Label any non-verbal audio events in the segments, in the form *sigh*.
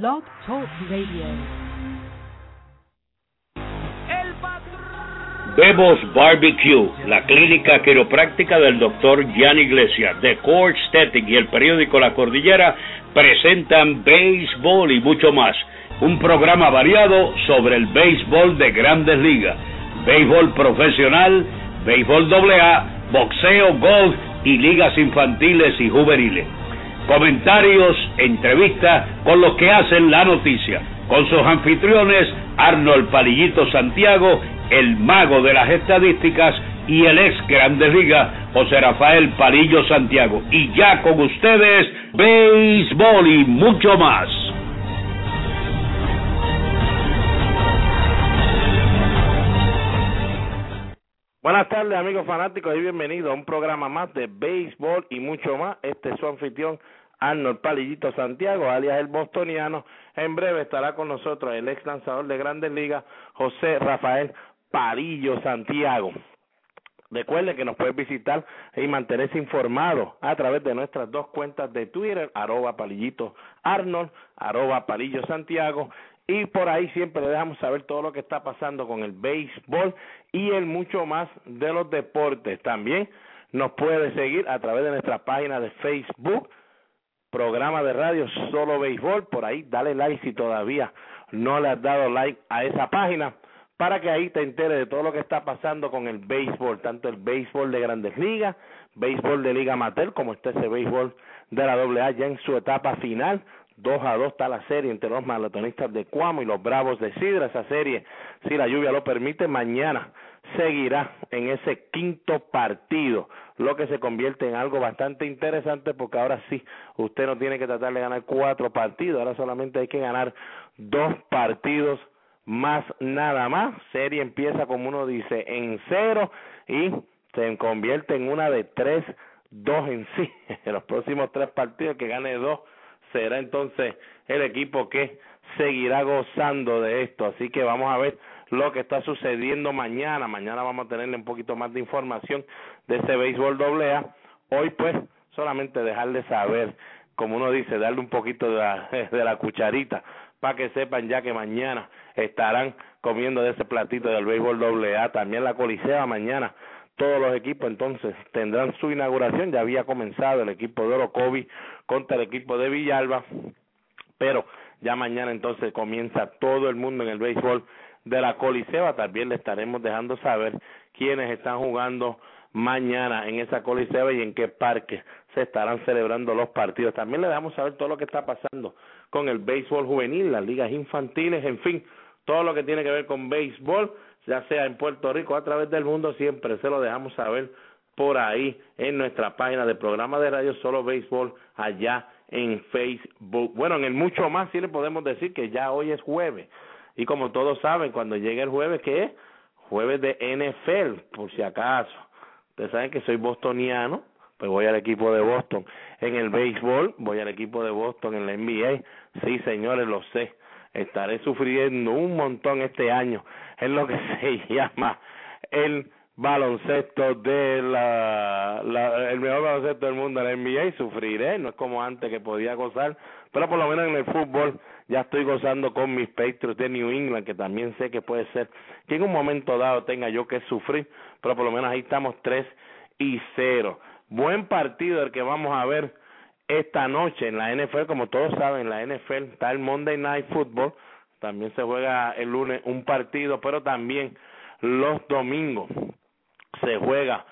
Blog Talk Radio. Bebos Barbecue, la clínica quiropráctica del doctor Jan Iglesias, The Core Static y el periódico La Cordillera presentan béisbol y mucho más. Un programa variado sobre el béisbol de grandes ligas, béisbol profesional, béisbol AA, boxeo, golf y ligas infantiles y juveniles. Comentarios, entrevistas con los que hacen la noticia, con sus anfitriones Arnold Palillito Santiago, el mago de las estadísticas y el ex Grandes Ligas, José Rafael Palillo Santiago. Y ya con ustedes, béisbol y mucho más. Buenas tardes amigos fanáticos y bienvenidos a un programa más de béisbol y mucho más. Este es su anfitrión Arnold Palillito Santiago, alias el bostoniano. En breve estará con nosotros el ex lanzador de grandes ligas, José Rafael Palillo Santiago. Recuerde que nos puede visitar y mantenerse informado a través de nuestras dos cuentas de Twitter, arroba palillito Arnold, arroba palillo Santiago, y por ahí siempre le dejamos saber todo lo que está pasando con el béisbol y el mucho más de los deportes. También nos puede seguir a través de nuestra página de Facebook, programa de radio Solo Béisbol, por ahí dale like si todavía no le has dado like a esa página para que ahí te enteres de todo lo que está pasando con el béisbol, tanto el béisbol de grandes ligas, béisbol de liga amateur, como está ese béisbol de la AA ya en su etapa final. 2 a 2 está la serie entre los maratonistas de Cuamo y los Bravos de Sidra. Esa serie, si la lluvia lo permite, mañana seguirá en ese quinto partido, lo que se convierte en algo bastante interesante porque ahora sí, usted no tiene que tratar de ganar cuatro partidos, ahora solamente hay que ganar dos partidos más nada más. Serie empieza como uno dice en cero y se convierte en una de tres, dos en sí. *laughs* En los próximos tres partidos que gane dos será entonces el equipo que seguirá gozando de esto. Así que vamos a ver lo que está sucediendo mañana. Mañana vamos a tenerle un poquito más de información de ese béisbol doble A. Hoy pues solamente dejarle saber, como uno dice, darle un poquito de la, *laughs* de la cucharita para que sepan ya que mañana estarán comiendo de ese platito del béisbol doble A. También la Colisea mañana todos los equipos entonces tendrán su inauguración. Ya había comenzado el equipo de Orocovi contra el equipo de Villalba, pero ya mañana entonces comienza todo el mundo en el béisbol de la Coliseba. También le estaremos dejando saber quiénes están jugando mañana en esa Coliseba y en qué parque se estarán celebrando los partidos. También le dejamos saber todo lo que está pasando con el béisbol juvenil, las ligas infantiles, en fin, todo lo que tiene que ver con béisbol ya sea en Puerto Rico a través del mundo, siempre se lo dejamos saber por ahí en nuestra página de programa de radio Solo Béisbol allá en Facebook. Bueno, en el mucho más sí le podemos decir que ya hoy es jueves. Y como todos saben, cuando llegue el jueves, ¿qué es? Jueves de NFL, por si acaso. Ustedes saben que soy bostoniano, pues voy al equipo de Boston. En el béisbol, voy al equipo de Boston en la NBA. Sí, señores, lo sé estaré sufriendo un montón este año. En lo que *laughs* se llama el baloncesto de la, la, el mejor baloncesto del mundo la NBA y sufriré no es como antes que podía gozar pero por lo menos en el fútbol ya estoy gozando con mis Patriots de New England que también sé que puede ser que en un momento dado tenga yo que sufrir pero por lo menos ahí estamos tres y cero. Buen partido el que vamos a ver esta noche en la NFL, como todos saben, la NFL está el Monday Night Football, también se juega el lunes un partido, pero también los domingos se juega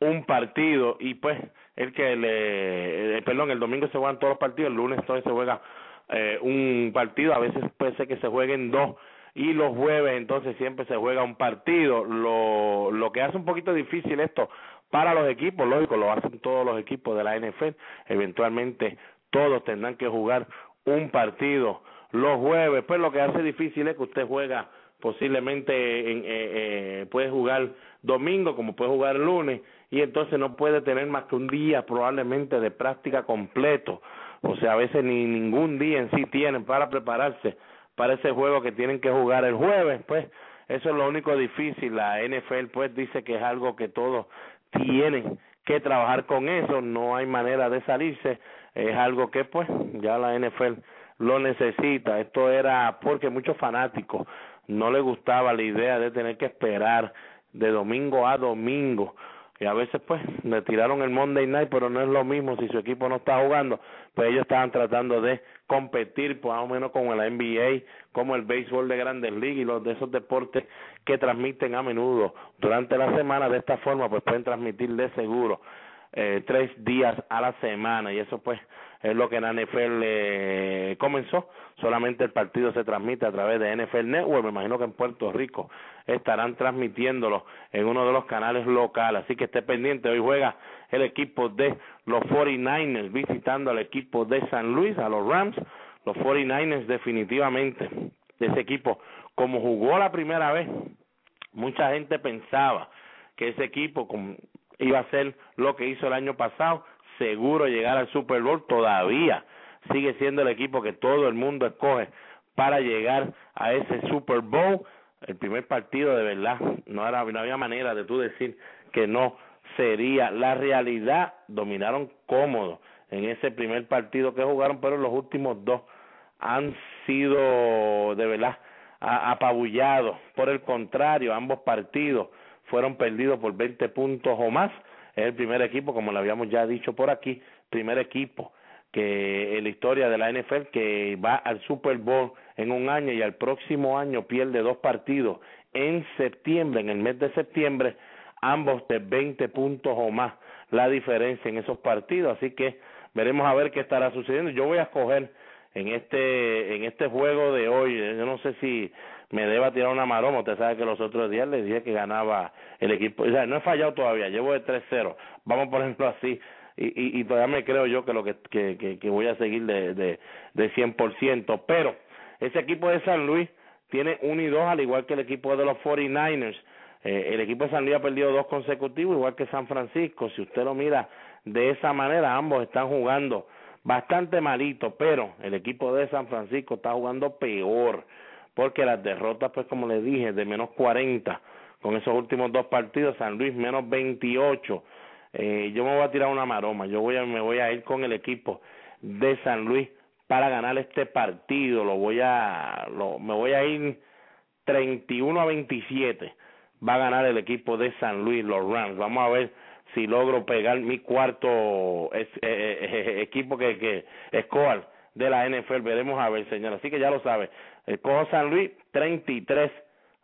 un partido y pues el que le, eh, perdón, el domingo se juegan todos los partidos, el lunes se juega eh, un partido, a veces puede ser que se jueguen dos y los jueves entonces siempre se juega un partido, lo, lo que hace un poquito difícil esto para los equipos, lógico, lo hacen todos los equipos de la NFL, eventualmente todos tendrán que jugar un partido los jueves, pues lo que hace difícil es que usted juega posiblemente en, eh, eh, puede jugar domingo como puede jugar lunes y entonces no puede tener más que un día probablemente de práctica completo, o sea, a veces ni ningún día en sí tienen para prepararse para ese juego que tienen que jugar el jueves, pues. Eso es lo único difícil, la NFL pues dice que es algo que todos tienen que trabajar con eso, no hay manera de salirse, es algo que pues ya la NFL lo necesita. Esto era porque muchos fanáticos no les gustaba la idea de tener que esperar de domingo a domingo y a veces pues le tiraron el Monday Night, pero no es lo mismo si su equipo no está jugando, pues ellos estaban tratando de competir pues más o menos con el NBA, como el béisbol de Grandes Ligas y los de esos deportes que transmiten a menudo durante la semana, de esta forma pues pueden transmitir de seguro eh, tres días a la semana y eso pues es lo que la NFL eh, comenzó. Solamente el partido se transmite a través de NFL Network. Me imagino que en Puerto Rico estarán transmitiéndolo en uno de los canales locales. Así que esté pendiente. Hoy juega el equipo de los 49ers visitando al equipo de San Luis, a los Rams. Los 49ers definitivamente, de ese equipo, como jugó la primera vez, mucha gente pensaba que ese equipo iba a ser lo que hizo el año pasado seguro llegar al Super Bowl, todavía sigue siendo el equipo que todo el mundo escoge para llegar a ese Super Bowl. El primer partido de verdad, no, era, no había manera de tú decir que no sería la realidad. Dominaron cómodo en ese primer partido que jugaron, pero los últimos dos han sido de verdad apabullados. Por el contrario, ambos partidos fueron perdidos por 20 puntos o más es el primer equipo, como lo habíamos ya dicho por aquí, primer equipo que en la historia de la NFL que va al Super Bowl en un año y al próximo año pierde dos partidos en septiembre, en el mes de septiembre, ambos de 20 puntos o más la diferencia en esos partidos, así que veremos a ver qué estará sucediendo. Yo voy a escoger en este en este juego de hoy, sé si me deba tirar una maroma. Usted sabe que los otros días le dije que ganaba el equipo. O sea, no he fallado todavía, llevo de 3-0. Vamos por ejemplo así. Y, y, y, todavía me creo yo que lo que, que, que, voy a seguir de, de, de 100%. Pero ese equipo de San Luis tiene 1 y 2, al igual que el equipo de los 49ers. Eh, el equipo de San Luis ha perdido dos consecutivos, igual que San Francisco. Si usted lo mira de esa manera, ambos están jugando bastante malito, pero el equipo de San Francisco está jugando peor porque las derrotas, pues como le dije, de menos 40 con esos últimos dos partidos, San Luis menos 28. Eh, yo me voy a tirar una maroma, yo voy a, me voy a ir con el equipo de San Luis para ganar este partido, lo voy a, lo, me voy a ir 31 a 27, va a ganar el equipo de San Luis, los Rams, vamos a ver si logro pegar mi cuarto eh, eh, equipo que, que escoal de la NFL. Veremos a ver, señor. Así que ya lo sabe. El Cojo San Luis, 33,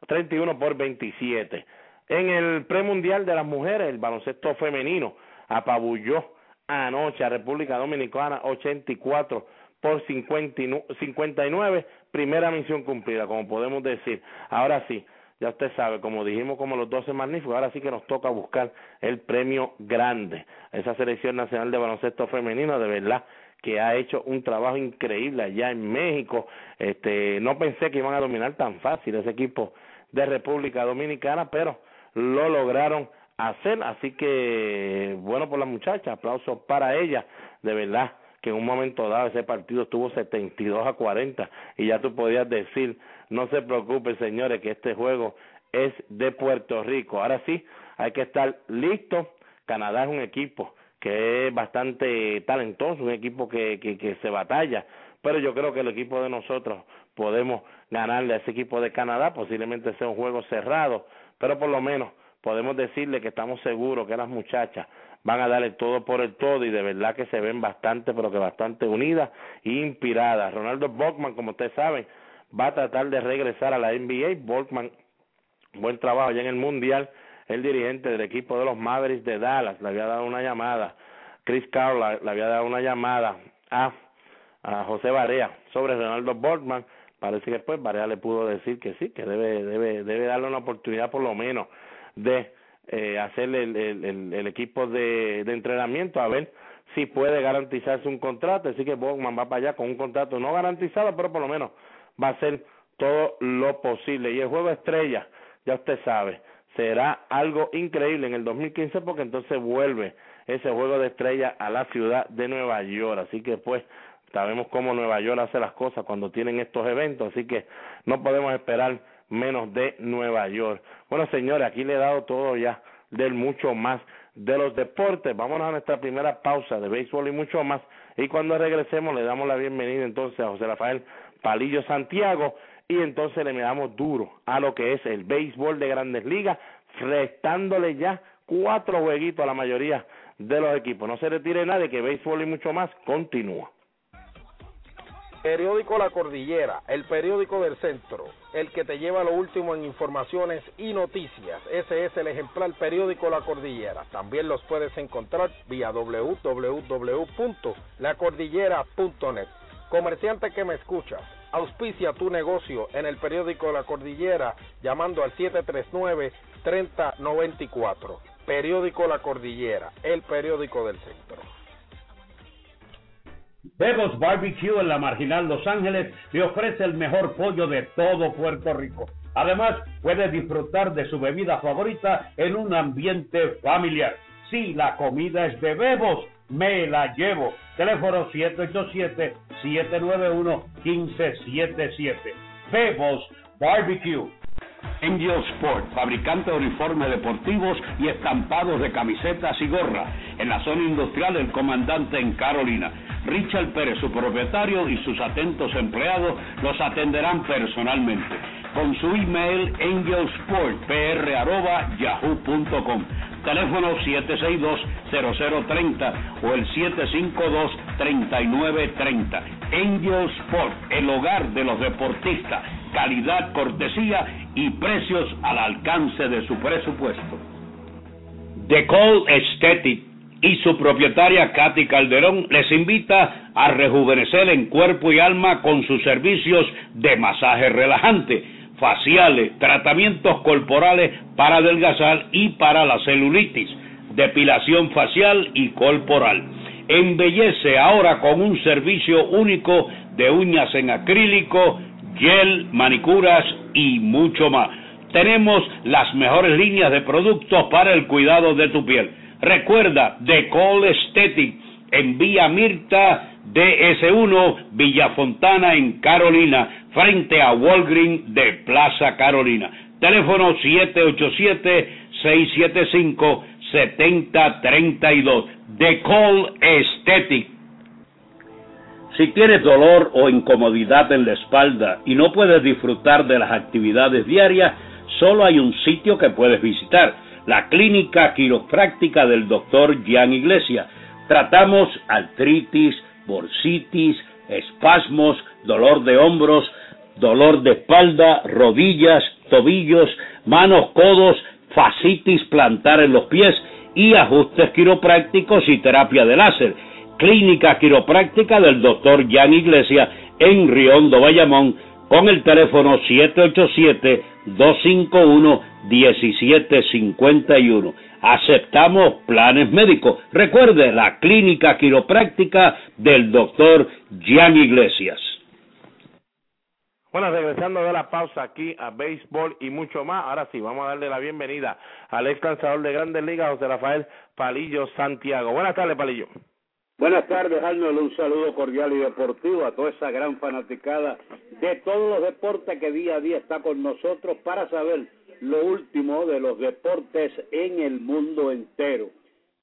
31 por 27. En el premundial de las mujeres, el baloncesto femenino apabulló anoche a República Dominicana 84 por 59. Primera misión cumplida, como podemos decir. Ahora sí, ya usted sabe, como dijimos, como los 12 magníficos, ahora sí que nos toca buscar el premio grande. Esa selección nacional de baloncesto femenino, de verdad que ha hecho un trabajo increíble allá en México. Este, no pensé que iban a dominar tan fácil ese equipo de República Dominicana, pero lo lograron hacer, así que bueno por la muchacha, aplausos para ella, de verdad que en un momento dado ese partido estuvo 72 a 40 y ya tú podías decir, no se preocupen señores que este juego es de Puerto Rico. Ahora sí, hay que estar listo. Canadá es un equipo que es bastante talentoso, un equipo que, que, se batalla, pero yo creo que el equipo de nosotros podemos ganarle a ese equipo de Canadá, posiblemente sea un juego cerrado, pero por lo menos podemos decirle que estamos seguros que las muchachas van a darle todo por el todo y de verdad que se ven bastante, pero que bastante unidas e inspiradas. Ronaldo Bockman, como ustedes saben, va a tratar de regresar a la NBA. Bockman, buen trabajo ya en el Mundial, el dirigente del equipo de los Mavericks de Dallas le había dado una llamada, Chris Carroll le había dado una llamada a, a José Barea sobre Ronaldo Bortman, parece que después Barea le pudo decir que sí, que debe, debe, debe darle una oportunidad por lo menos de eh, hacerle el, el, el, equipo de, de entrenamiento a ver si puede garantizarse un contrato, así que Bortman va para allá con un contrato no garantizado, pero por lo menos va a hacer todo lo posible. Y el juego estrella, ya usted sabe, será algo increíble en el 2015 porque entonces vuelve ese juego de estrella a la ciudad de Nueva York. Así que pues sabemos cómo Nueva York hace las cosas cuando tienen estos eventos, así que no podemos esperar menos de Nueva York. Bueno, señores, aquí le he dado todo ya del mucho más de los deportes. Vámonos a nuestra primera pausa de béisbol y mucho más. Y cuando regresemos le damos la bienvenida entonces a José Rafael Palillo Santiago y entonces le damos duro a lo que es el béisbol de grandes ligas, restándole ya cuatro jueguitos a la mayoría de los equipos. No se retire nadie, que béisbol y mucho más continúa. Periódico La Cordillera, el periódico del centro, el que te lleva lo último en informaciones y noticias. Ese es el ejemplar periódico La Cordillera. También los puedes encontrar vía www.lacordillera.net. Comerciante que me escuchas, auspicia tu negocio en el periódico La Cordillera llamando al 739-3094. Periódico La Cordillera, el periódico del centro. Bebos Barbecue en la Marginal Los Ángeles le ofrece el mejor pollo de todo Puerto Rico. Además, puede disfrutar de su bebida favorita en un ambiente familiar. Si la comida es de Bebos, me la llevo. Teléfono 787-791-1577. Bebos Barbecue. Angel Sport, fabricante de uniformes deportivos y estampados de camisetas y gorras, en la zona industrial del comandante en Carolina. Richard Pérez, su propietario, y sus atentos empleados los atenderán personalmente. Con su email angelsportpr.yahoo.com teléfono 762-0030 o el 752-3930. Angel Sport, el hogar de los deportistas, calidad, cortesía y precios al alcance de su presupuesto. The Call Aesthetic y su propietaria Katy Calderón les invita a rejuvenecer en cuerpo y alma con sus servicios de masaje relajante, faciales, tratamientos corporales para adelgazar y para la celulitis, depilación facial y corporal. Embellece ahora con un servicio único de uñas en acrílico, gel, manicuras y mucho más. Tenemos las mejores líneas de productos para el cuidado de tu piel Recuerda, The Call Aesthetic en Villa Mirta DS1, Villa Fontana en Carolina, frente a Walgreen de Plaza Carolina. Teléfono 787-675-7032. The Call Aesthetic. Si tienes dolor o incomodidad en la espalda y no puedes disfrutar de las actividades diarias, solo hay un sitio que puedes visitar la clínica quiropráctica del doctor Gian Iglesia. Tratamos artritis, bursitis, espasmos, dolor de hombros, dolor de espalda, rodillas, tobillos, manos, codos, fascitis plantar en los pies y ajustes quiroprácticos y terapia de láser. Clínica quiropráctica del doctor Jan Iglesia en Riondo, Bayamón, con el teléfono 787-251-1751. Aceptamos planes médicos. Recuerde la clínica quiropráctica del doctor Gian Iglesias. Bueno, regresando de la pausa aquí a béisbol y mucho más. Ahora sí, vamos a darle la bienvenida al ex lanzador de Grandes Ligas, José Rafael Palillo Santiago. Buenas tardes, Palillo. Buenas tardes, Arnold. Un saludo cordial y deportivo a toda esa gran fanaticada de todos los deportes que día a día está con nosotros para saber lo último de los deportes en el mundo entero.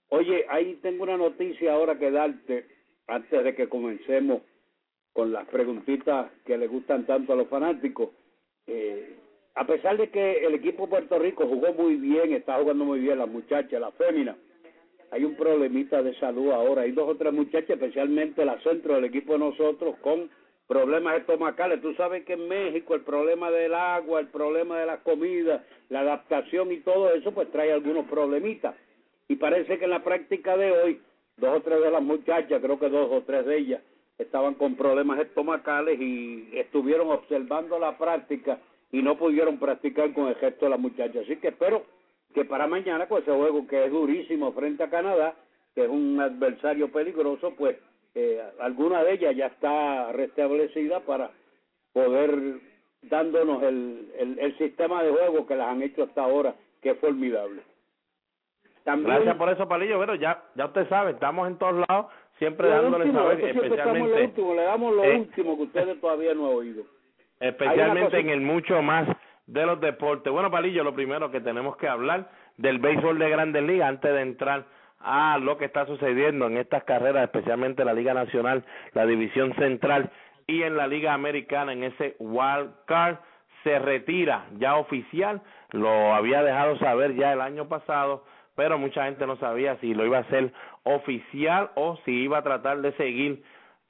Oye, ahí tengo una noticia ahora que darte antes de que comencemos con las preguntitas que le gustan tanto a los fanáticos. Eh, a pesar de que el equipo de Puerto Rico jugó muy bien, está jugando muy bien la muchacha, la fémina, hay un problemita de salud ahora. Hay dos o tres muchachas, especialmente la centro del equipo de nosotros, con problemas estomacales. Tú sabes que en México el problema del agua, el problema de la comida, la adaptación y todo eso, pues trae algunos problemitas. Y parece que en la práctica de hoy, dos o tres de las muchachas, creo que dos o tres de ellas, estaban con problemas estomacales y estuvieron observando la práctica y no pudieron practicar con el gesto de la muchacha. Así que espero que para mañana, pues ese juego que es durísimo frente a Canadá, que es un adversario peligroso, pues eh, alguna de ellas ya está restablecida para poder dándonos el, el, el, sistema de juego que las han hecho hasta ahora, que es formidable. Gracias por eso, Palillo. Bueno, ya, ya usted sabe, estamos en todos lados, siempre dándole saber, especialmente... Lo último, le damos lo eh, último que ustedes todavía no han oído. Especialmente en el mucho más de los deportes. Bueno, Palillo, lo primero que tenemos que hablar del béisbol de Grandes Ligas antes de entrar a lo que está sucediendo en estas carreras, especialmente la Liga Nacional, la División Central y en la Liga Americana en ese wild card se retira ya oficial, lo había dejado saber ya el año pasado, pero mucha gente no sabía si lo iba a hacer oficial o si iba a tratar de seguir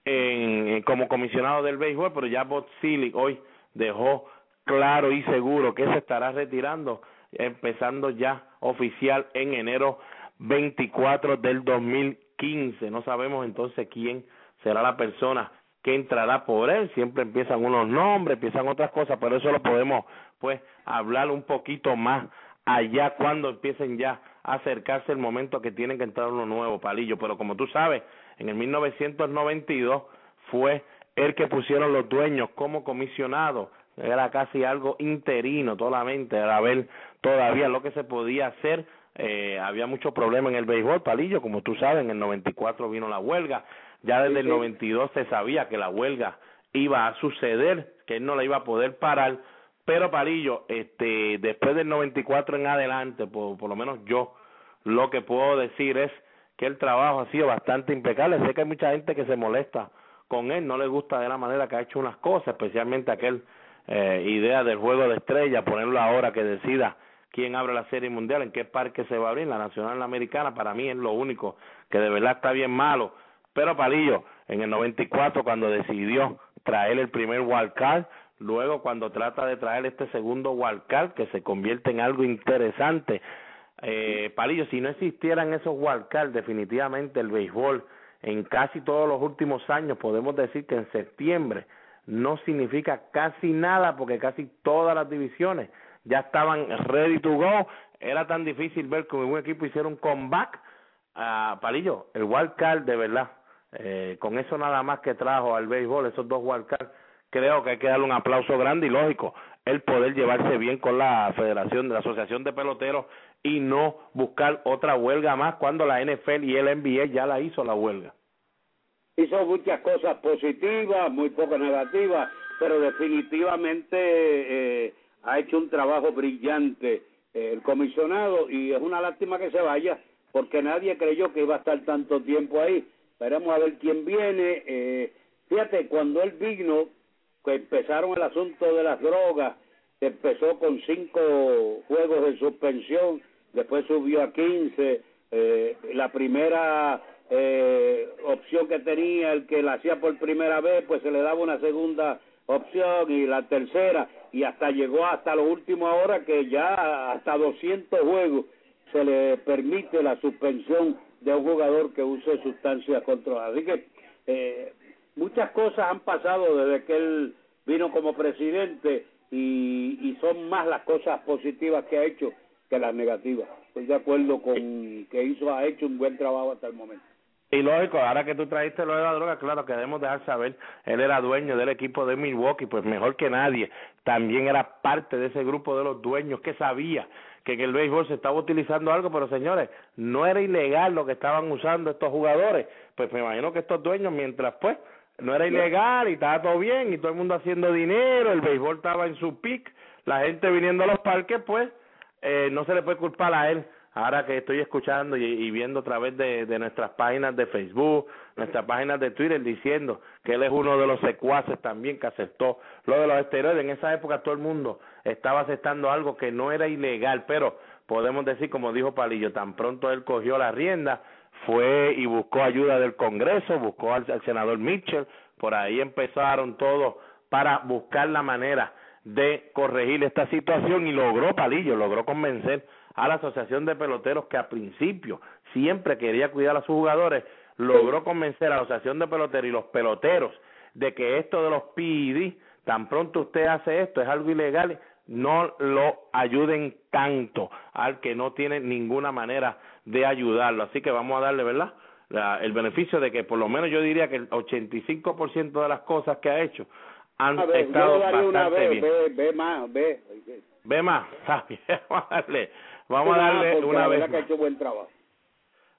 en, como comisionado del béisbol, pero ya Bob hoy dejó claro y seguro que se estará retirando empezando ya oficial en enero 24 del 2015. No sabemos entonces quién será la persona que entrará por él. Siempre empiezan unos nombres, empiezan otras cosas, pero eso lo podemos pues hablar un poquito más allá cuando empiecen ya acercarse el momento que tienen que entrar uno nuevo, Palillo. Pero como tú sabes, en el 1992 fue el que pusieron los dueños como comisionado. Era casi algo interino solamente, era ver todavía lo que se podía hacer. Eh, había mucho problema en el béisbol, Palillo, como tú sabes, en el 94 vino la huelga, ya desde el 92 se sabía que la huelga iba a suceder, que él no la iba a poder parar, pero Palillo, este, después del 94 en adelante, por, por lo menos yo, lo que puedo decir es que el trabajo ha sido bastante impecable. Sé que hay mucha gente que se molesta con él, no le gusta de la manera que ha hecho unas cosas, especialmente aquel eh, idea del juego de estrella, ponerlo ahora que decida quién abre la serie mundial, en qué parque se va a abrir, la nacional la americana, para mí es lo único que de verdad está bien malo. Pero Palillo, en el 94 cuando decidió traer el primer wildcard, luego cuando trata de traer este segundo wildcard que se convierte en algo interesante. Eh, Palillo, si no existieran esos wildcards, definitivamente el béisbol en casi todos los últimos años, podemos decir que en septiembre no significa casi nada porque casi todas las divisiones ya estaban ready to go. Era tan difícil ver que un equipo hiciera un comeback. a ah, Palillo, el wild card de verdad, eh, con eso nada más que trajo al béisbol, esos dos cards, creo que hay que darle un aplauso grande y lógico el poder llevarse bien con la Federación de la Asociación de Peloteros y no buscar otra huelga más cuando la NFL y el NBA ya la hizo la huelga hizo muchas cosas positivas, muy pocas negativas, pero definitivamente eh, ha hecho un trabajo brillante eh, el comisionado y es una lástima que se vaya porque nadie creyó que iba a estar tanto tiempo ahí. Esperemos a ver quién viene. Eh, fíjate, cuando él vino, que empezaron el asunto de las drogas, empezó con cinco juegos de suspensión, después subió a quince, eh, la primera eh, opción que tenía el que la hacía por primera vez, pues se le daba una segunda opción y la tercera y hasta llegó hasta lo último ahora que ya hasta 200 juegos se le permite la suspensión de un jugador que use sustancias controladas. Así que eh, muchas cosas han pasado desde que él vino como presidente y, y son más las cosas positivas que ha hecho que las negativas. Estoy de acuerdo con que hizo ha hecho un buen trabajo hasta el momento. Y lógico, ahora que tú trajiste lo de la droga, claro que debemos dejar saber, él era dueño del equipo de Milwaukee, pues mejor que nadie, también era parte de ese grupo de los dueños que sabía que en el béisbol se estaba utilizando algo, pero señores, no era ilegal lo que estaban usando estos jugadores, pues me imagino que estos dueños, mientras pues no era ilegal y estaba todo bien y todo el mundo haciendo dinero, el béisbol estaba en su pick, la gente viniendo a los parques, pues eh, no se le puede culpar a él ahora que estoy escuchando y, viendo a través de, de, nuestras páginas de Facebook, nuestras páginas de Twitter, diciendo que él es uno de los secuaces también que aceptó lo de los esteroides. En esa época todo el mundo estaba aceptando algo que no era ilegal, pero podemos decir, como dijo Palillo, tan pronto él cogió la rienda, fue y buscó ayuda del Congreso, buscó al, al senador Mitchell, por ahí empezaron todos para buscar la manera de corregir esta situación y logró Palillo, logró convencer a la Asociación de Peloteros que a principio siempre quería cuidar a sus jugadores, logró convencer a la Asociación de Peloteros y los peloteros de que esto de los PID, tan pronto usted hace esto, es algo ilegal, no lo ayuden tanto al que no tiene ninguna manera de ayudarlo. Así que vamos a darle, ¿verdad? el beneficio de que por lo menos yo diría que el 85% de las cosas que ha hecho han estado bastante bien. Ve, ve más, ve. Ve más, *laughs* vamos a darle Vamos a darle una vez. Que ha hecho buen trabajo.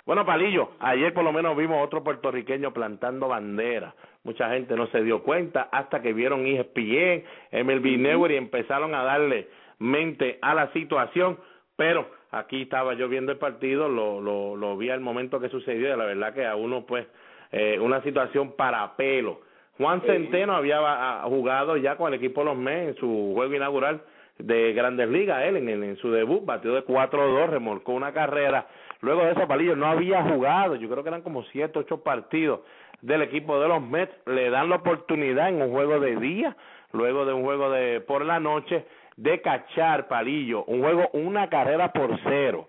Bueno, Palillo, ayer por lo menos vimos otro puertorriqueño plantando bandera. Mucha gente no se dio cuenta hasta que vieron ESPN, MLB Network y empezaron a darle mente a la situación. Pero aquí estaba yo viendo el partido, lo, lo, lo vi al momento que sucedió y la verdad que a uno pues eh, una situación para pelo. Juan Centeno había jugado ya con el equipo de los Mets en su juego inaugural de Grandes Ligas, él en, en, su debut batió de 4-2, remolcó una carrera. Luego de eso, Palillo no había jugado, yo creo que eran como 7, 8 partidos del equipo de los Mets. Le dan la oportunidad en un juego de día, luego de un juego de por la noche, de cachar, Palillo, un juego, una carrera por cero.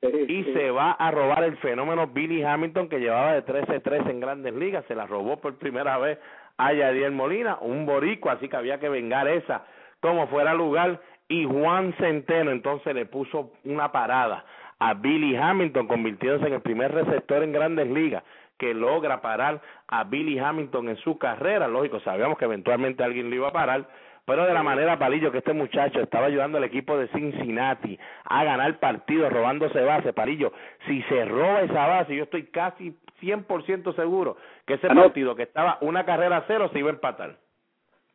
Y se va a robar el fenómeno Billy Hamilton que llevaba de 13-3 en grandes ligas, se la robó por primera vez a Yadier Molina, un borico, así que había que vengar esa como fuera lugar y Juan Centeno entonces le puso una parada a Billy Hamilton, convirtiéndose en el primer receptor en grandes ligas que logra parar a Billy Hamilton en su carrera. Lógico, sabíamos que eventualmente alguien lo iba a parar, pero de la manera, Palillo, que este muchacho estaba ayudando al equipo de Cincinnati a ganar partidos robándose base, Palillo, si se roba esa base, yo estoy casi 100% seguro que ese partido que estaba una carrera a cero se iba a empatar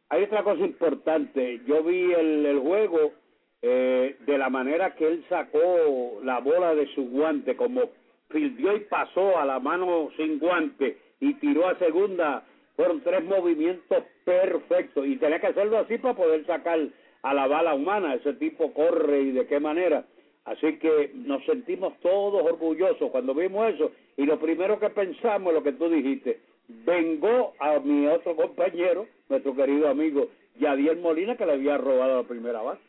hay otra cosa importante. Yo vi el, el juego eh, de la manera que él sacó la bola de su guante, como fildió y pasó a la mano sin guante y tiró a segunda. Fueron tres movimientos perfectos y tenía que hacerlo así para poder sacar a la bala humana. Ese tipo corre y de qué manera. Así que nos sentimos todos orgullosos cuando vimos eso y lo primero que pensamos es lo que tú dijiste vengó a mi otro compañero, nuestro querido amigo Yadier Molina, que le había robado la primera base.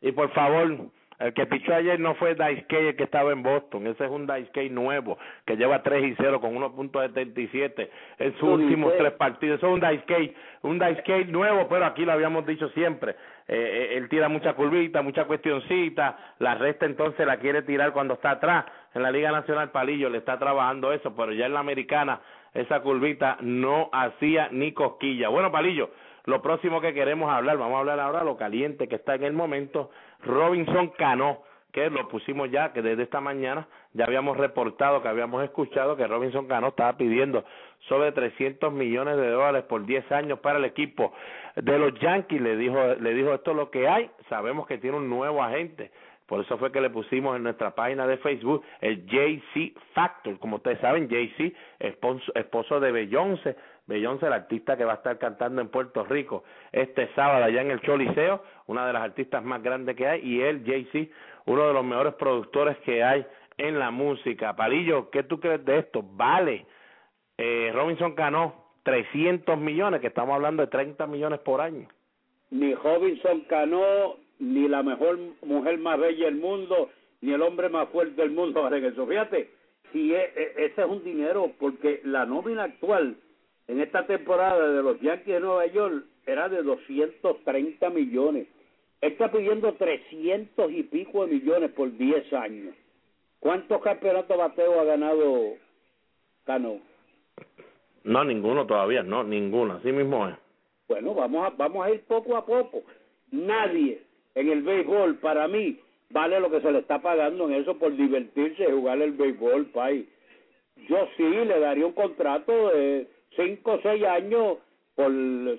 Y por favor, el que pichó ayer no fue Dice el que estaba en Boston. Ese es un Dice nuevo que lleva 3 y 0 con 1.77 en sus últimos tres partidos. Eso es un Dice un Dice nuevo, pero aquí lo habíamos dicho siempre. Eh, eh, él tira mucha curvita, mucha cuestioncita. La resta entonces la quiere tirar cuando está atrás. En la Liga Nacional Palillo le está trabajando eso, pero ya en la americana esa curvita no hacía ni cosquilla. Bueno, Palillo, lo próximo que queremos hablar, vamos a hablar ahora lo caliente que está en el momento, Robinson Cano, que lo pusimos ya, que desde esta mañana ya habíamos reportado, que habíamos escuchado que Robinson Cano estaba pidiendo sobre 300 millones de dólares por 10 años para el equipo de los Yankees. Le dijo, le dijo esto es lo que hay. Sabemos que tiene un nuevo agente por eso fue que le pusimos en nuestra página de Facebook el JC Factor. Como ustedes saben, JC, esposo, esposo de Beyoncé. Beyoncé, la artista que va a estar cantando en Puerto Rico este sábado allá en el Choliseo, una de las artistas más grandes que hay. Y él, JC, uno de los mejores productores que hay en la música. Palillo, ¿qué tú crees de esto? Vale. Eh, Robinson Cano, 300 millones, que estamos hablando de 30 millones por año. Ni Robinson Cano ni la mejor mujer más bella del mundo, ni el hombre más fuerte del mundo *laughs* eso. Fíjate, si e, e, ese es un dinero, porque la nómina actual en esta temporada de los Yankees de Nueva York era de 230 millones. Está pidiendo 300 y pico de millones por 10 años. ¿Cuántos campeonatos bateo ha ganado Cano? No, ninguno todavía, no, ninguno, así mismo es. Bueno, vamos a, vamos a ir poco a poco. Nadie en el béisbol, para mí, vale lo que se le está pagando en eso por divertirse y jugar el béisbol, país. Yo sí le daría un contrato de cinco o seis años por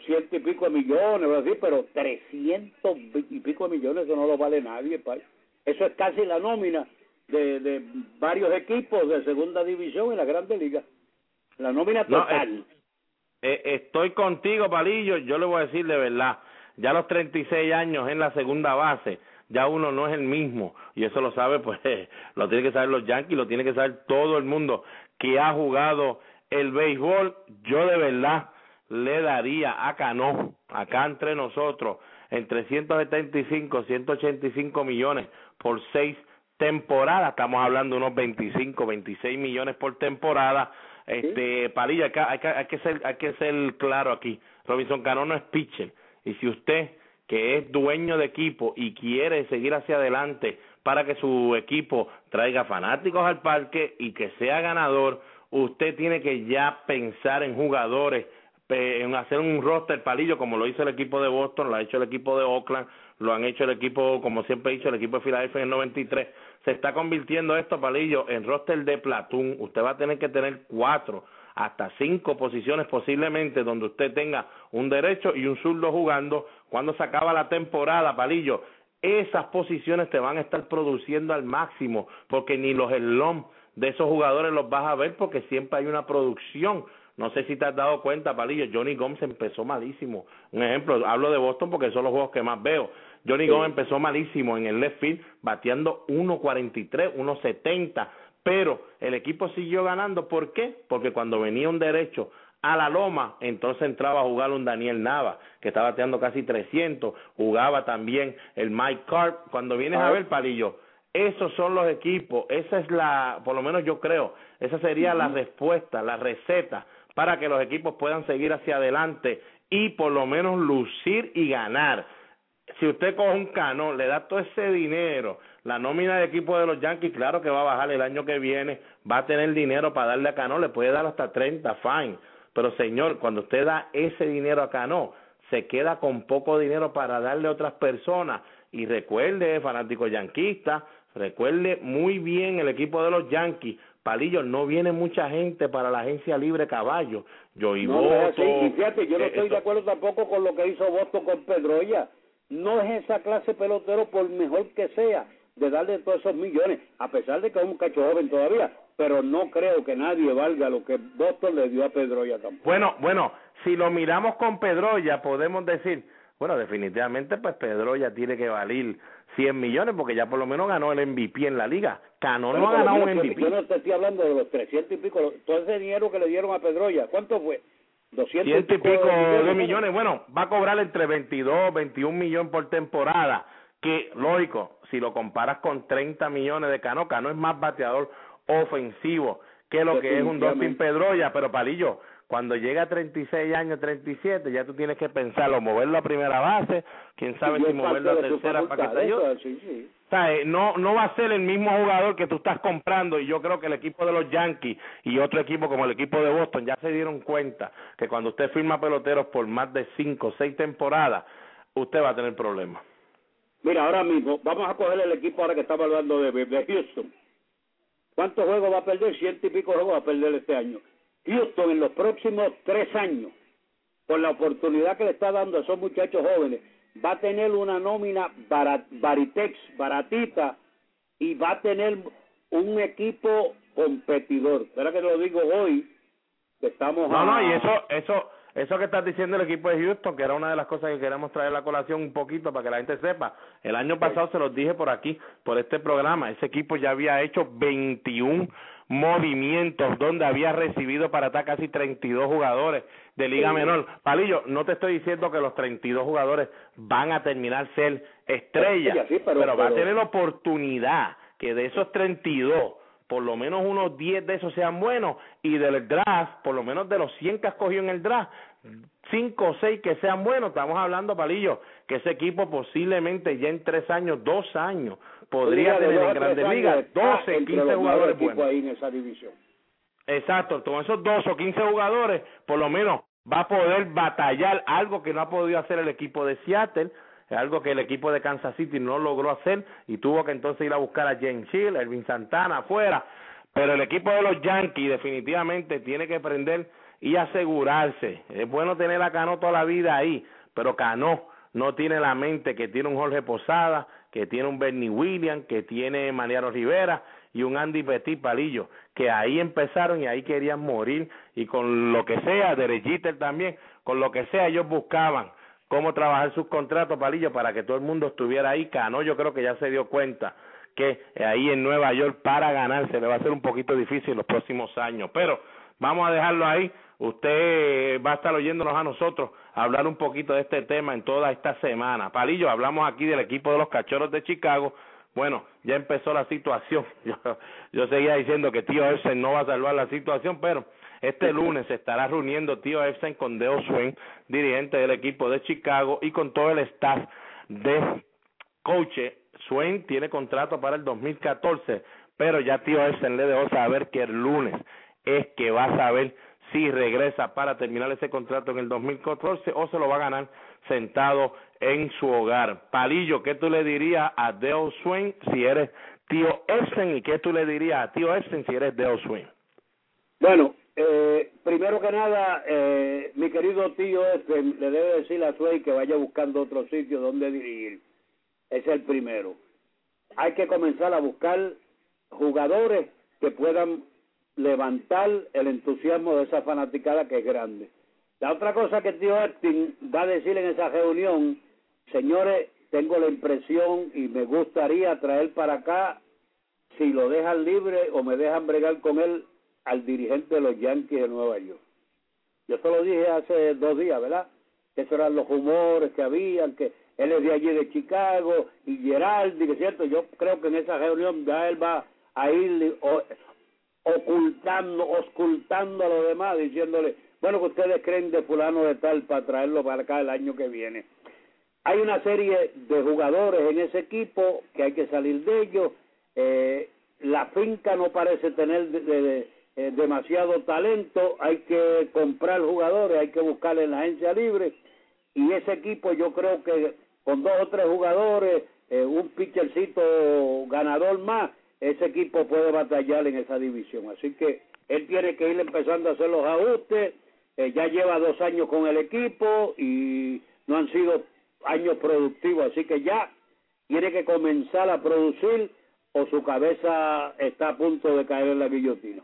ciento y pico de millones, pero trescientos y pico de millones, eso no lo vale nadie, país. Eso es casi la nómina de, de varios equipos de segunda división en la Grande Liga. La nómina total. Eh, estoy contigo, Palillo, yo le voy a decir de verdad ya a los 36 años en la segunda base, ya uno no es el mismo. Y eso lo sabe, pues, *laughs* lo tiene que saber los Yankees, lo tiene que saber todo el mundo que ha jugado el béisbol. Yo de verdad le daría a Cano, acá entre nosotros, entre 175, 185 millones por seis temporadas. Estamos hablando de unos 25, 26 millones por temporada. Este, Parilla, hay que, hay, que, hay, que ser, hay que ser claro aquí. Robinson Cano no es pitcher y si usted, que es dueño de equipo y quiere seguir hacia adelante para que su equipo traiga fanáticos al parque y que sea ganador, usted tiene que ya pensar en jugadores, en hacer un roster palillo como lo hizo el equipo de Boston, lo ha hecho el equipo de Oakland, lo han hecho el equipo, como siempre he dicho, el equipo de Filadelfia en el 93. Se está convirtiendo esto, palillo, en roster de Platón. Usted va a tener que tener cuatro hasta cinco posiciones posiblemente donde usted tenga un derecho y un zurdo jugando cuando se acaba la temporada, Palillo. esas posiciones te van a estar produciendo al máximo, porque ni los elom de esos jugadores los vas a ver porque siempre hay una producción. No sé si te has dado cuenta, Palillo, Johnny Gomes empezó malísimo. Un ejemplo, hablo de Boston porque son los juegos que más veo. Johnny Gomes empezó malísimo en el left field, bateando 1.43, 1.70, pero el equipo siguió ganando. ¿Por qué? Porque cuando venía un derecho a la loma, entonces entraba a jugar un Daniel Nava, que estaba bateando casi 300, jugaba también el Mike Carp. Cuando vienes a ver, Palillo, esos son los equipos, esa es la, por lo menos yo creo, esa sería la respuesta, la receta para que los equipos puedan seguir hacia adelante y por lo menos lucir y ganar. Si usted coge un cano, le da todo ese dinero, la nómina de equipo de los Yankees, claro que va a bajar el año que viene, va a tener dinero para darle a Cano, le puede dar hasta 30, fine. Pero señor, cuando usted da ese dinero a Cano, se queda con poco dinero para darle a otras personas. Y recuerde, fanático yanquista, recuerde muy bien el equipo de los Yankees. Palillo, no viene mucha gente para la agencia libre caballo. Yo y no, y fíjate, yo no estoy de acuerdo tampoco con lo que hizo Boston con Pedroya. No es esa clase pelotero por mejor que sea de darle todos esos millones, a pesar de que es un cacho joven todavía, pero no creo que nadie valga lo que Boston le dio a Pedroya tampoco. Bueno, bueno, si lo miramos con Pedroya, podemos decir, bueno, definitivamente pues Pedroya tiene que valer 100 millones porque ya por lo menos ganó el MVP en la liga. Cano no ha ganado un MVP. Yo no te estoy hablando de los 300 y pico, todo ese dinero que le dieron a Pedroya, ¿cuánto fue? 200 y pico, de millones. Bueno, va a cobrar entre 22, 21 millones por temporada que, lógico, si lo comparas con 30 millones de Cano, Cano es más bateador ofensivo que lo que es un Dustin Pedroya, pero Palillo, cuando llega a 36 años, 37, ya tú tienes que pensarlo, moverlo a primera base, quién sabe si moverlo a tercera para que te ayude. O sea, eh, no, no va a ser el mismo jugador que tú estás comprando y yo creo que el equipo de los Yankees y otro equipo como el equipo de Boston ya se dieron cuenta que cuando usted firma peloteros por más de 5 o 6 temporadas, usted va a tener problemas. Mira, ahora mismo, vamos a coger el equipo ahora que estamos hablando de, de Houston. ¿Cuántos juegos va a perder? Ciento y pico juegos va a perder este año. Houston en los próximos tres años, por la oportunidad que le está dando a esos muchachos jóvenes, va a tener una nómina barat, baritex, baratita, y va a tener un equipo competidor. Espera que lo digo hoy, que estamos... No, no, y eso, eso, eso que estás diciendo el equipo de Houston, que era una de las cosas que queremos traer a la colación un poquito para que la gente sepa. El año pasado se los dije por aquí, por este programa, ese equipo ya había hecho 21 movimientos donde había recibido para atrás casi 32 jugadores de Liga Menor. Palillo, no te estoy diciendo que los 32 jugadores van a terminar ser estrellas, pero, va a tener la oportunidad que de esos 32 por lo menos unos 10 de esos sean buenos y del draft, por lo menos de los 100 que has cogido en el draft, 5 o 6 que sean buenos, estamos hablando, Palillo, que ese equipo posiblemente ya en 3 años, 2 años, podría tener en Grandes Ligas 12, 15 jugadores buenos. Ahí en esa división. Exacto, con esos 2 o 15 jugadores, por lo menos va a poder batallar algo que no ha podido hacer el equipo de Seattle, algo que el equipo de Kansas City no logró hacer y tuvo que entonces ir a buscar a James Hill, Elvin Santana afuera. Pero el equipo de los Yankees definitivamente tiene que prender y asegurarse. Es bueno tener a Cano toda la vida ahí, pero Cano no tiene la mente que tiene un Jorge Posada, que tiene un Bernie Williams, que tiene Mariano Rivera y un Andy Petit Palillo, que ahí empezaron y ahí querían morir y con lo que sea, Derechiter también, con lo que sea ellos buscaban cómo trabajar sus contratos, Palillo, para que todo el mundo estuviera ahí. Cano yo creo que ya se dio cuenta que ahí en Nueva York para ganarse le va a ser un poquito difícil los próximos años. Pero vamos a dejarlo ahí. Usted va a estar oyéndonos a nosotros hablar un poquito de este tema en toda esta semana. Palillo, hablamos aquí del equipo de los Cachorros de Chicago. Bueno, ya empezó la situación. *laughs* Yo, seguía diciendo que tío Ersen no va a salvar la situación, pero este lunes se estará reuniendo Tío Epstein con Deo Swain, dirigente del equipo de Chicago, y con todo el staff de coach. Swain tiene contrato para el 2014, pero ya Tío Epstein le dejó saber que el lunes es que va a saber si regresa para terminar ese contrato en el 2014 o se lo va a ganar sentado en su hogar. Palillo, ¿qué tú le dirías a Deo Swain si eres tío Epstein y qué tú le dirías a tío Epstein si eres Deo Swain? Bueno, eh, primero que nada, eh, mi querido tío este, le debe decir a Suey que vaya buscando otro sitio donde dirigir. es el primero. Hay que comenzar a buscar jugadores que puedan levantar el entusiasmo de esa fanaticada que es grande. La otra cosa que tío Epstein va a decir en esa reunión, señores, tengo la impresión y me gustaría traer para acá, si lo dejan libre o me dejan bregar con él, al dirigente de los Yankees de Nueva York. Yo se lo dije hace dos días, ¿verdad? Que esos eran los rumores que habían, que él es de allí de Chicago y Geraldi, que cierto, yo creo que en esa reunión ya él va a ir ocultando, ocultando a los demás, diciéndole, bueno, que ustedes creen de fulano de tal para traerlo para acá el año que viene. Hay una serie de jugadores en ese equipo que hay que salir de ellos. Eh, la finca no parece tener de, eh, demasiado talento, hay que comprar jugadores, hay que buscar en la agencia libre y ese equipo yo creo que con dos o tres jugadores, eh, un pitchercito ganador más, ese equipo puede batallar en esa división. Así que él tiene que ir empezando a hacer los ajustes. Eh, ya lleva dos años con el equipo y no han sido años productivos. Así que ya tiene que comenzar a producir o su cabeza está a punto de caer en la guillotina.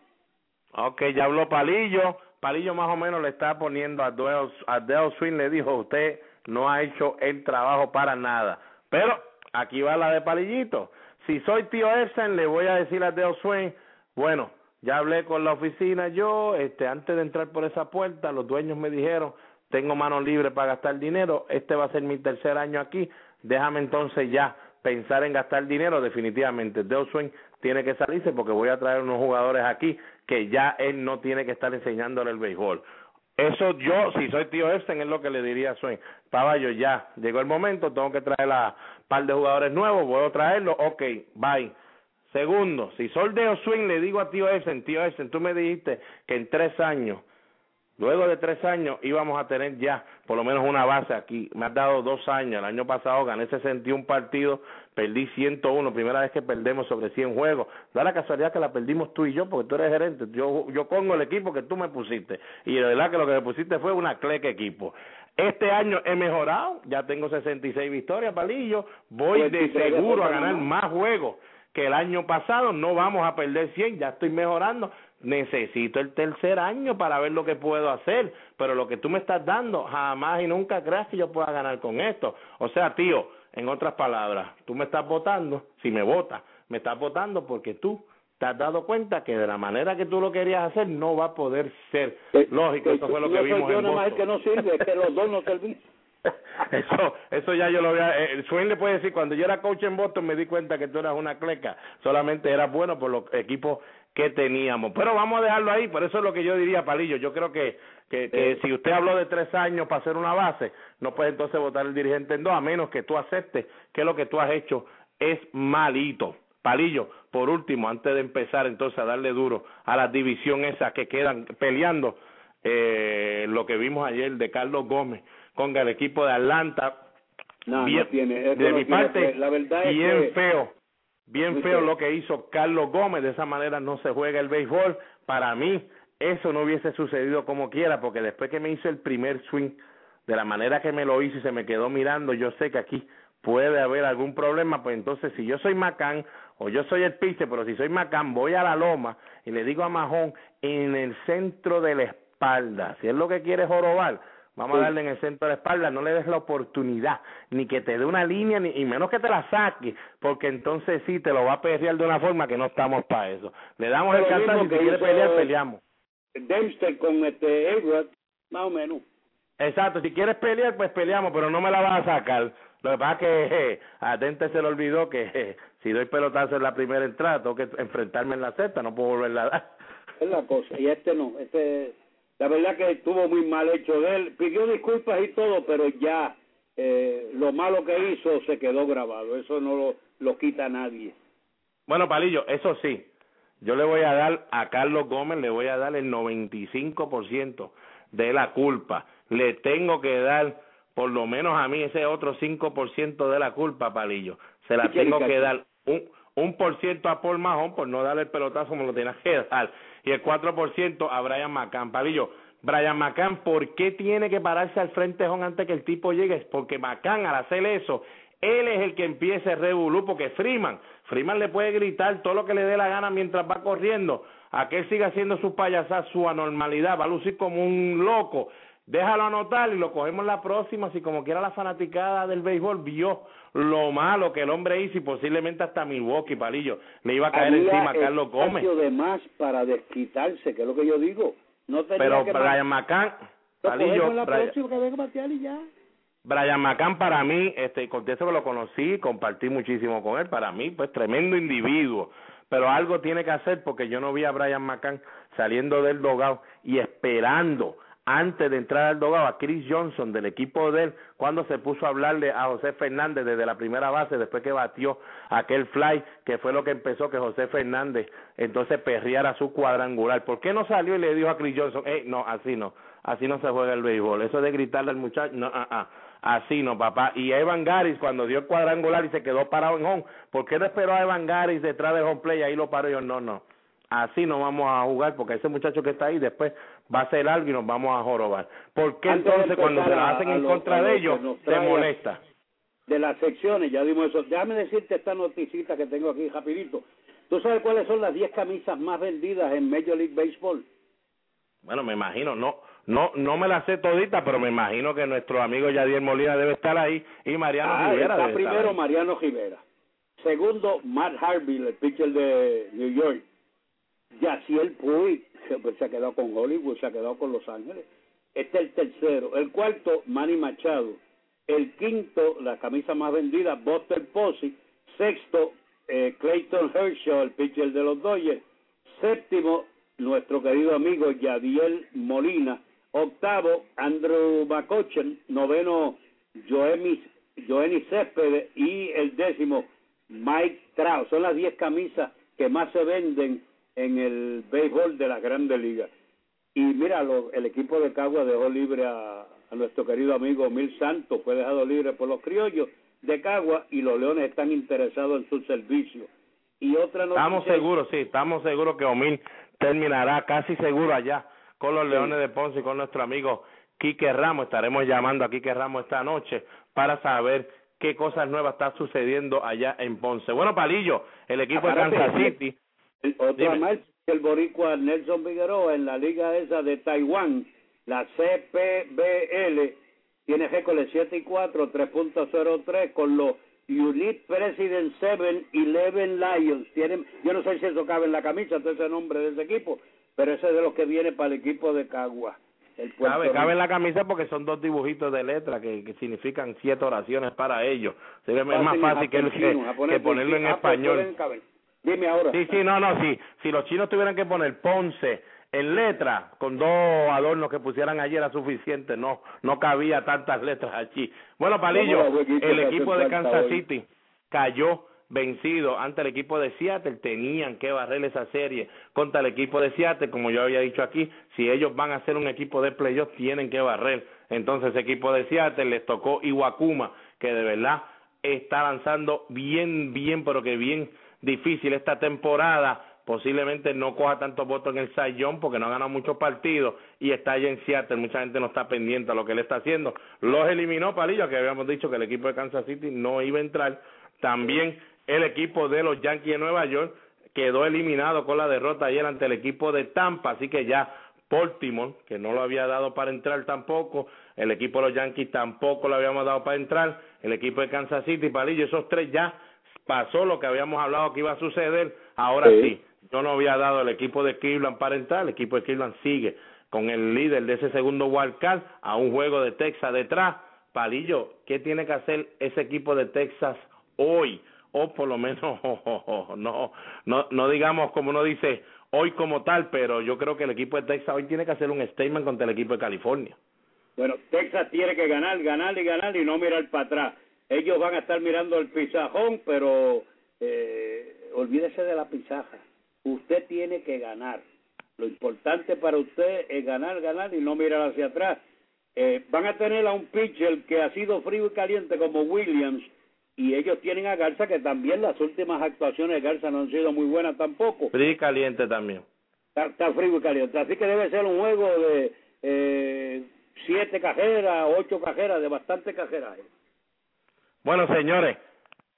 Ok, ya habló Palillo. Palillo más o menos le está poniendo a Dale, a Swing, le dijo, usted no ha hecho el trabajo para nada. Pero aquí va la de Palillito si soy tío Epson, le voy a decir a Deo Swain, bueno, ya hablé con la oficina yo, este, antes de entrar por esa puerta, los dueños me dijeron, tengo manos libres para gastar dinero, este va a ser mi tercer año aquí, déjame entonces ya pensar en gastar dinero, definitivamente Deo Swain tiene que salirse porque voy a traer unos jugadores aquí que ya él no tiene que estar enseñándole el béisbol. Eso yo, si soy tío Epstein, es lo que le diría a Swain. Caballo, ya, llegó el momento, tengo que traer a par de jugadores nuevos, puedo traerlo, ok, bye. Segundo, si soy de Swing, le digo a tío Epstein, tío Epstein, tú me dijiste que en tres años Luego de tres años íbamos a tener ya por lo menos una base aquí. Me has dado dos años. El año pasado gané 61 partidos, perdí 101, primera vez que perdemos sobre 100 juegos. Da la casualidad que la perdimos tú y yo, porque tú eres gerente. Yo, yo pongo el equipo que tú me pusiste. Y de verdad que lo que me pusiste fue una cleque equipo. Este año he mejorado, ya tengo 66 victorias, Palillo. Voy de seguro a ganar más juegos que el año pasado. No vamos a perder 100, ya estoy mejorando necesito el tercer año para ver lo que puedo hacer, pero lo que tú me estás dando, jamás y nunca creas que yo pueda ganar con esto. O sea, tío, en otras palabras, tú me estás votando, si me votas, me estás votando porque tú te has dado cuenta que de la manera que tú lo querías hacer no va a poder ser eh, lógico. Eso fue lo que vimos en Boston. que no sirve, que los dos no. *laughs* Eso, eso ya yo lo a... Eh, Swain le puede decir, cuando yo era coach en Boston me di cuenta que tú eras una cleca, solamente eras bueno por los equipos que teníamos. Pero vamos a dejarlo ahí, por eso es lo que yo diría, Palillo. Yo creo que, que, que si usted habló de tres años para hacer una base, no puede entonces votar el dirigente en dos, a menos que tú aceptes que lo que tú has hecho es malito. Palillo, por último, antes de empezar entonces a darle duro a la división esa que quedan peleando, eh, lo que vimos ayer de Carlos Gómez con el equipo de Atlanta, no, bien, tiene, de mi parte, la verdad bien feo Bien feo lo que hizo Carlos Gómez, de esa manera no se juega el béisbol. Para mí, eso no hubiese sucedido como quiera, porque después que me hizo el primer swing, de la manera que me lo hizo y se me quedó mirando, yo sé que aquí puede haber algún problema, pues entonces si yo soy Macán o yo soy el pitcher, pero si soy Macán, voy a la loma y le digo a Majón en el centro de la espalda, si es lo que quiere jorobar, Vamos a darle en el centro de la espalda, no le des la oportunidad, ni que te dé una línea, ni y menos que te la saque, porque entonces sí te lo va a perrear de una forma que no estamos para eso. Le damos el cantazo y si quiere pelear, peleamos. Dempster con este Edward, más o menos. Exacto, si quieres pelear, pues peleamos, pero no me la vas a sacar. Lo que pasa es que a Dente se le olvidó que si doy pelotazo en la primera entrada, tengo que enfrentarme en la sexta, no puedo volverla a dar. Es la cosa, y este no, este la verdad que estuvo muy mal hecho de él. Pidió disculpas y todo, pero ya eh, lo malo que hizo se quedó grabado. Eso no lo, lo quita nadie. Bueno, Palillo, eso sí. Yo le voy a dar a Carlos Gómez, le voy a dar el 95% de la culpa. Le tengo que dar, por lo menos a mí, ese otro 5% de la culpa, Palillo. Se la tengo que dar un, un por ciento a Paul Mahon por no darle el pelotazo como lo tenía que dar y el 4% a Brian McCann. Palillo, Brian McCann, ¿por qué tiene que pararse al frente antes que el tipo llegue? Porque McCann al hacer eso, él es el que empieza el revolú, porque Freeman, Freeman le puede gritar todo lo que le dé la gana mientras va corriendo, a que él siga haciendo su payasas, su anormalidad, va a lucir como un loco. Déjalo anotar y lo cogemos la próxima, si como quiera la fanaticada del béisbol vio lo malo que el hombre hizo y posiblemente hasta Milwaukee, palillo, le iba a caer encima a Carlos Gómez. de más para desquitarse, que es lo que yo digo. No Pero Brian McCann, palillo, Brian McCann para mí, este, contesto que lo conocí, compartí muchísimo con él, para mí, pues tremendo individuo, pero algo tiene que hacer porque yo no vi a Brian McCann saliendo del dogado y esperando antes de entrar al dogado a Chris Johnson del equipo de él, cuando se puso a hablarle a José Fernández desde la primera base, después que batió aquel fly, que fue lo que empezó que José Fernández entonces perriara su cuadrangular. ¿Por qué no salió y le dijo a Chris Johnson, hey, no, así no, así no se juega el béisbol? Eso de gritarle al muchacho, no, ah, ah Así no, papá. Y Evan Garis, cuando dio el cuadrangular y se quedó parado en home, ¿por qué no esperó a Evan Garis detrás del home play y ahí lo paró? Yo, no, no. Así no vamos a jugar porque ese muchacho que está ahí después va a hacer algo y nos vamos a jorobar. ¿Por qué entonces cuando se la hacen en contra de ellos se molesta? De las secciones, ya dimos eso. Déjame decirte esta noticita que tengo aquí rapidito. ¿Tú sabes cuáles son las 10 camisas más vendidas en Major League Baseball? Bueno, me imagino, no no no me la sé todita, pero me imagino que nuestro amigo Yadier Molina debe estar ahí y Mariano ah, Rivera está primero Mariano Rivera. Segundo, Matt Harvey, el pitcher de New York. Yaciel Puy se, ha quedado con Hollywood, se ha quedado con Los Ángeles. Este es el tercero. El cuarto, Manny Machado. El quinto, la camisa más vendida, Buster Posey. Sexto, eh, Clayton Herschel, el pitcher de los Dodgers. Séptimo, nuestro querido amigo Yadiel Molina. Octavo, Andrew McCutcheon. Noveno, Joenny Céspedes. Y el décimo, Mike Trout. Son las diez camisas que más se venden en el béisbol de la Grandes Ligas. Y mira, el equipo de Cagua dejó libre a, nuestro querido amigo Mil Santos, fue dejado libre por los criollos de Cagua y los Leones están interesados en su servicio. Y otra noticia, Estamos seguros, sí, estamos seguros que Omil terminará casi seguro allá con los Leones de Ponce y con nuestro amigo Quique Ramos. Estaremos llamando a Quique Ramos esta noche para saber qué cosas nuevas están sucediendo allá en Ponce. Bueno, Palillo, el equipo de Kansas City. Otro más, el boricua Nelson Figueroa en la liga esa de Taiwán, la CPBL, tiene récord de 7 y 4, 3.03 con los Unit President 7 Eleven Lions. Tienen, yo no sé si eso cabe en la camisa, todo ese nombre de ese equipo, pero ese es de los que viene para el equipo de Cagua. El cabe, cabe en la camisa porque son dos dibujitos de letra que, que significan siete oraciones para ellos. es más fácil que, que, ponerlo en español. Dime ahora. Sí, sí, no, no, sí. Si los chinos tuvieran que poner Ponce en letra, con dos adornos que pusieran allí era suficiente, no no cabía tantas letras allí. Bueno, Palillo, el equipo de Kansas City cayó vencido ante el equipo de Seattle, tenían que barrer esa serie contra el equipo de Seattle, como yo había dicho aquí, si ellos van a ser un equipo de playoffs, tienen que barrer. Entonces, ese equipo de Seattle les tocó Iwakuma, que de verdad está lanzando bien, bien, pero que bien difícil esta temporada posiblemente no coja tantos votos en el Sayón porque no ha ganado muchos partidos y está allá en Seattle, mucha gente no está pendiente a lo que él está haciendo. Los eliminó Palillo, que habíamos dicho que el equipo de Kansas City no iba a entrar. También el equipo de los Yankees de Nueva York quedó eliminado con la derrota ayer ante el equipo de Tampa, así que ya Baltimore, que no lo había dado para entrar tampoco, el equipo de los Yankees tampoco lo habíamos dado para entrar, el equipo de Kansas City, Palillo, esos tres ya pasó lo que habíamos hablado que iba a suceder, ahora sí, yo no había dado el equipo de Cleveland para entrar, el equipo de Cleveland sigue con el líder de ese segundo wildcard a un juego de Texas detrás. Palillo, ¿qué tiene que hacer ese equipo de Texas hoy? O por lo menos, *laughs* no, no, no digamos como uno dice hoy como tal, pero yo creo que el equipo de Texas hoy tiene que hacer un statement contra el equipo de California. Bueno, Texas tiene que ganar, ganar y ganar y no mirar para atrás ellos van a estar mirando el pizajón, pero eh, olvídese de la pizaja. Usted tiene que ganar. Lo importante para usted es ganar, ganar y no mirar hacia atrás. Eh, van a tener a un pitcher que ha sido frío y caliente como Williams y ellos tienen a Garza que también las últimas actuaciones de Garza no han sido muy buenas tampoco. Frío y caliente también. Está, frío y caliente. Así que debe ser un juego de eh, siete cajeras, ocho cajeras, de bastante cajeras. Bueno, señores,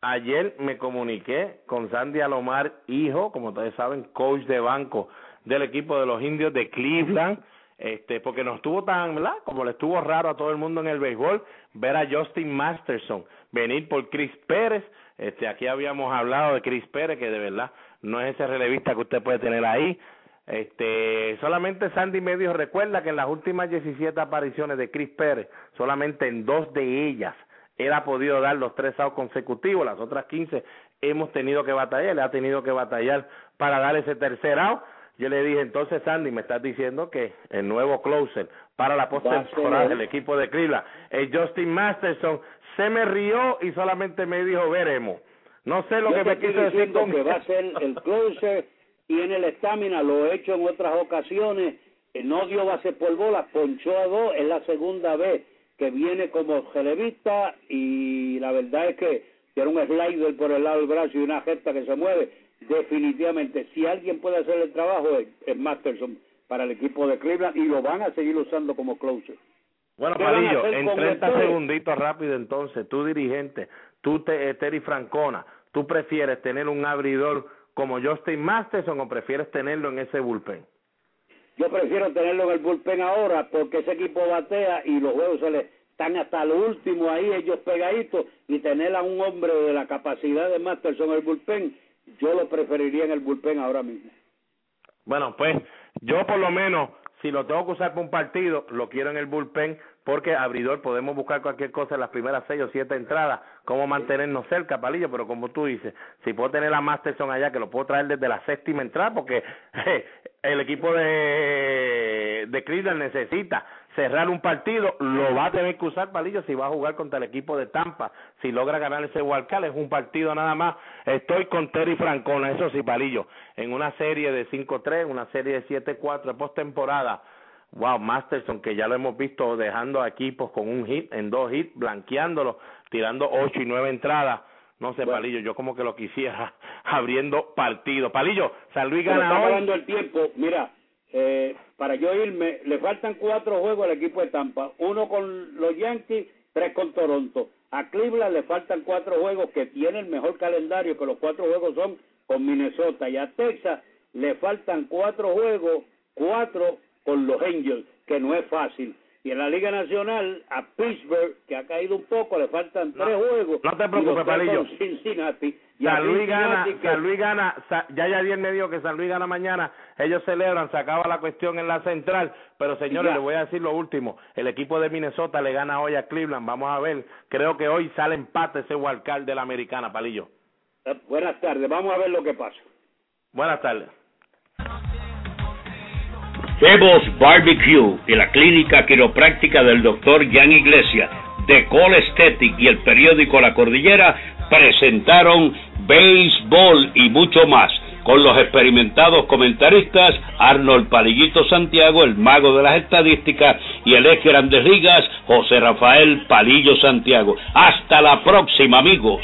ayer me comuniqué con Sandy Alomar, hijo, como ustedes saben, coach de banco del equipo de los indios de Cleveland, este, porque nos estuvo tan, ¿verdad? Como le estuvo raro a todo el mundo en el béisbol, ver a Justin Masterson venir por Chris Pérez, este, aquí habíamos hablado de Chris Pérez, que de verdad no es ese relevista que usted puede tener ahí, este, solamente Sandy me dijo, recuerda que en las últimas 17 apariciones de Chris Pérez, solamente en dos de ellas él ha podido dar los tres outs consecutivos, las otras 15 hemos tenido que batallar, él ha tenido que batallar para dar ese tercer out. Yo le dije, entonces Sandy, me estás diciendo que el nuevo closer para la postemporada del equipo de Cleveland es Justin Masterson. Se me rió y solamente me dijo, veremos. No sé lo que me quiso decir con que va a *laughs* ser el closer y en el estamina, lo he hecho en otras ocasiones, no dio base por bola, ponchó a dos, es la segunda vez que viene como relevista y la verdad es que tiene un slider por el lado del brazo y una gesta que se mueve. Definitivamente, si alguien puede hacer el trabajo es, Masterson para el equipo de Cleveland y lo van a seguir usando como closer. Bueno, Palillo, en 30 segunditos rápido entonces, tú dirigente, tú te, Terry Francona, ¿tú prefieres tener un abridor como Justin Masterson o prefieres tenerlo en ese bullpen? Yo prefiero tenerlo en el bullpen ahora porque ese equipo batea y los juegos se le están hasta lo último ahí ellos pegaditos y tener a un hombre de la capacidad de Masterson en el bullpen, yo lo preferiría en el bullpen ahora mismo. Bueno, pues yo por lo menos si lo tengo que usar para un partido, lo quiero en el bullpen porque abridor podemos buscar cualquier cosa en las primeras seis o siete entradas, cómo mantenernos cerca, palillo, pero como tú dices, si puedo tener a Masterson allá, que lo puedo traer desde la séptima entrada, porque *laughs* el equipo de, de Cleveland necesita cerrar un partido, lo va a tener que usar Palillo si va a jugar contra el equipo de Tampa, si logra ganar ese Walcal, es un partido nada más. Estoy con Terry Francona, eso sí, Palillo, en una serie de 5-3, una serie de 7-4 de postemporada wow, Masterson, que ya lo hemos visto dejando a equipos con un hit, en dos hits, blanqueándolo, tirando ocho y nueve entradas. No sé, Palillo, yo como que lo quisiera *laughs* abriendo partido. Palillo, San Luis gana hoy. el tiempo, mira, eh, para yo irme, le faltan cuatro juegos al equipo de Tampa, uno con los Yankees, tres con Toronto. A Cleveland le faltan cuatro juegos que tiene el mejor calendario, que los cuatro juegos son con Minnesota. Y a Texas le faltan cuatro juegos, cuatro con los Angels, que no es fácil. Y en la Liga Nacional, a Pittsburgh, que ha caído un poco, le faltan tres juegos. No te preocupes, Palillo. Cincinnati. San Luis gana, San Luis gana, ya ya ayer me dijo que San Luis gana mañana, ellos celebran, se acaba la cuestión en la central, pero señores, les voy a decir lo último, el equipo de Minnesota le gana hoy a Cleveland, vamos a ver, creo que hoy sale empate ese Walcar de la americana, Palillo. Eh, buenas tardes, vamos a ver lo que pasa. Buenas tardes. Bebos Barbecue y la clínica quiropráctica del doctor Jan Iglesia de Cole Aesthetic y el periódico La Cordillera presentaron béisbol y mucho más con los experimentados comentaristas Arnold Palillito Santiago, el mago de las estadísticas, y el ex Grandes Ligas, José Rafael Palillo Santiago. Hasta la próxima, amigos.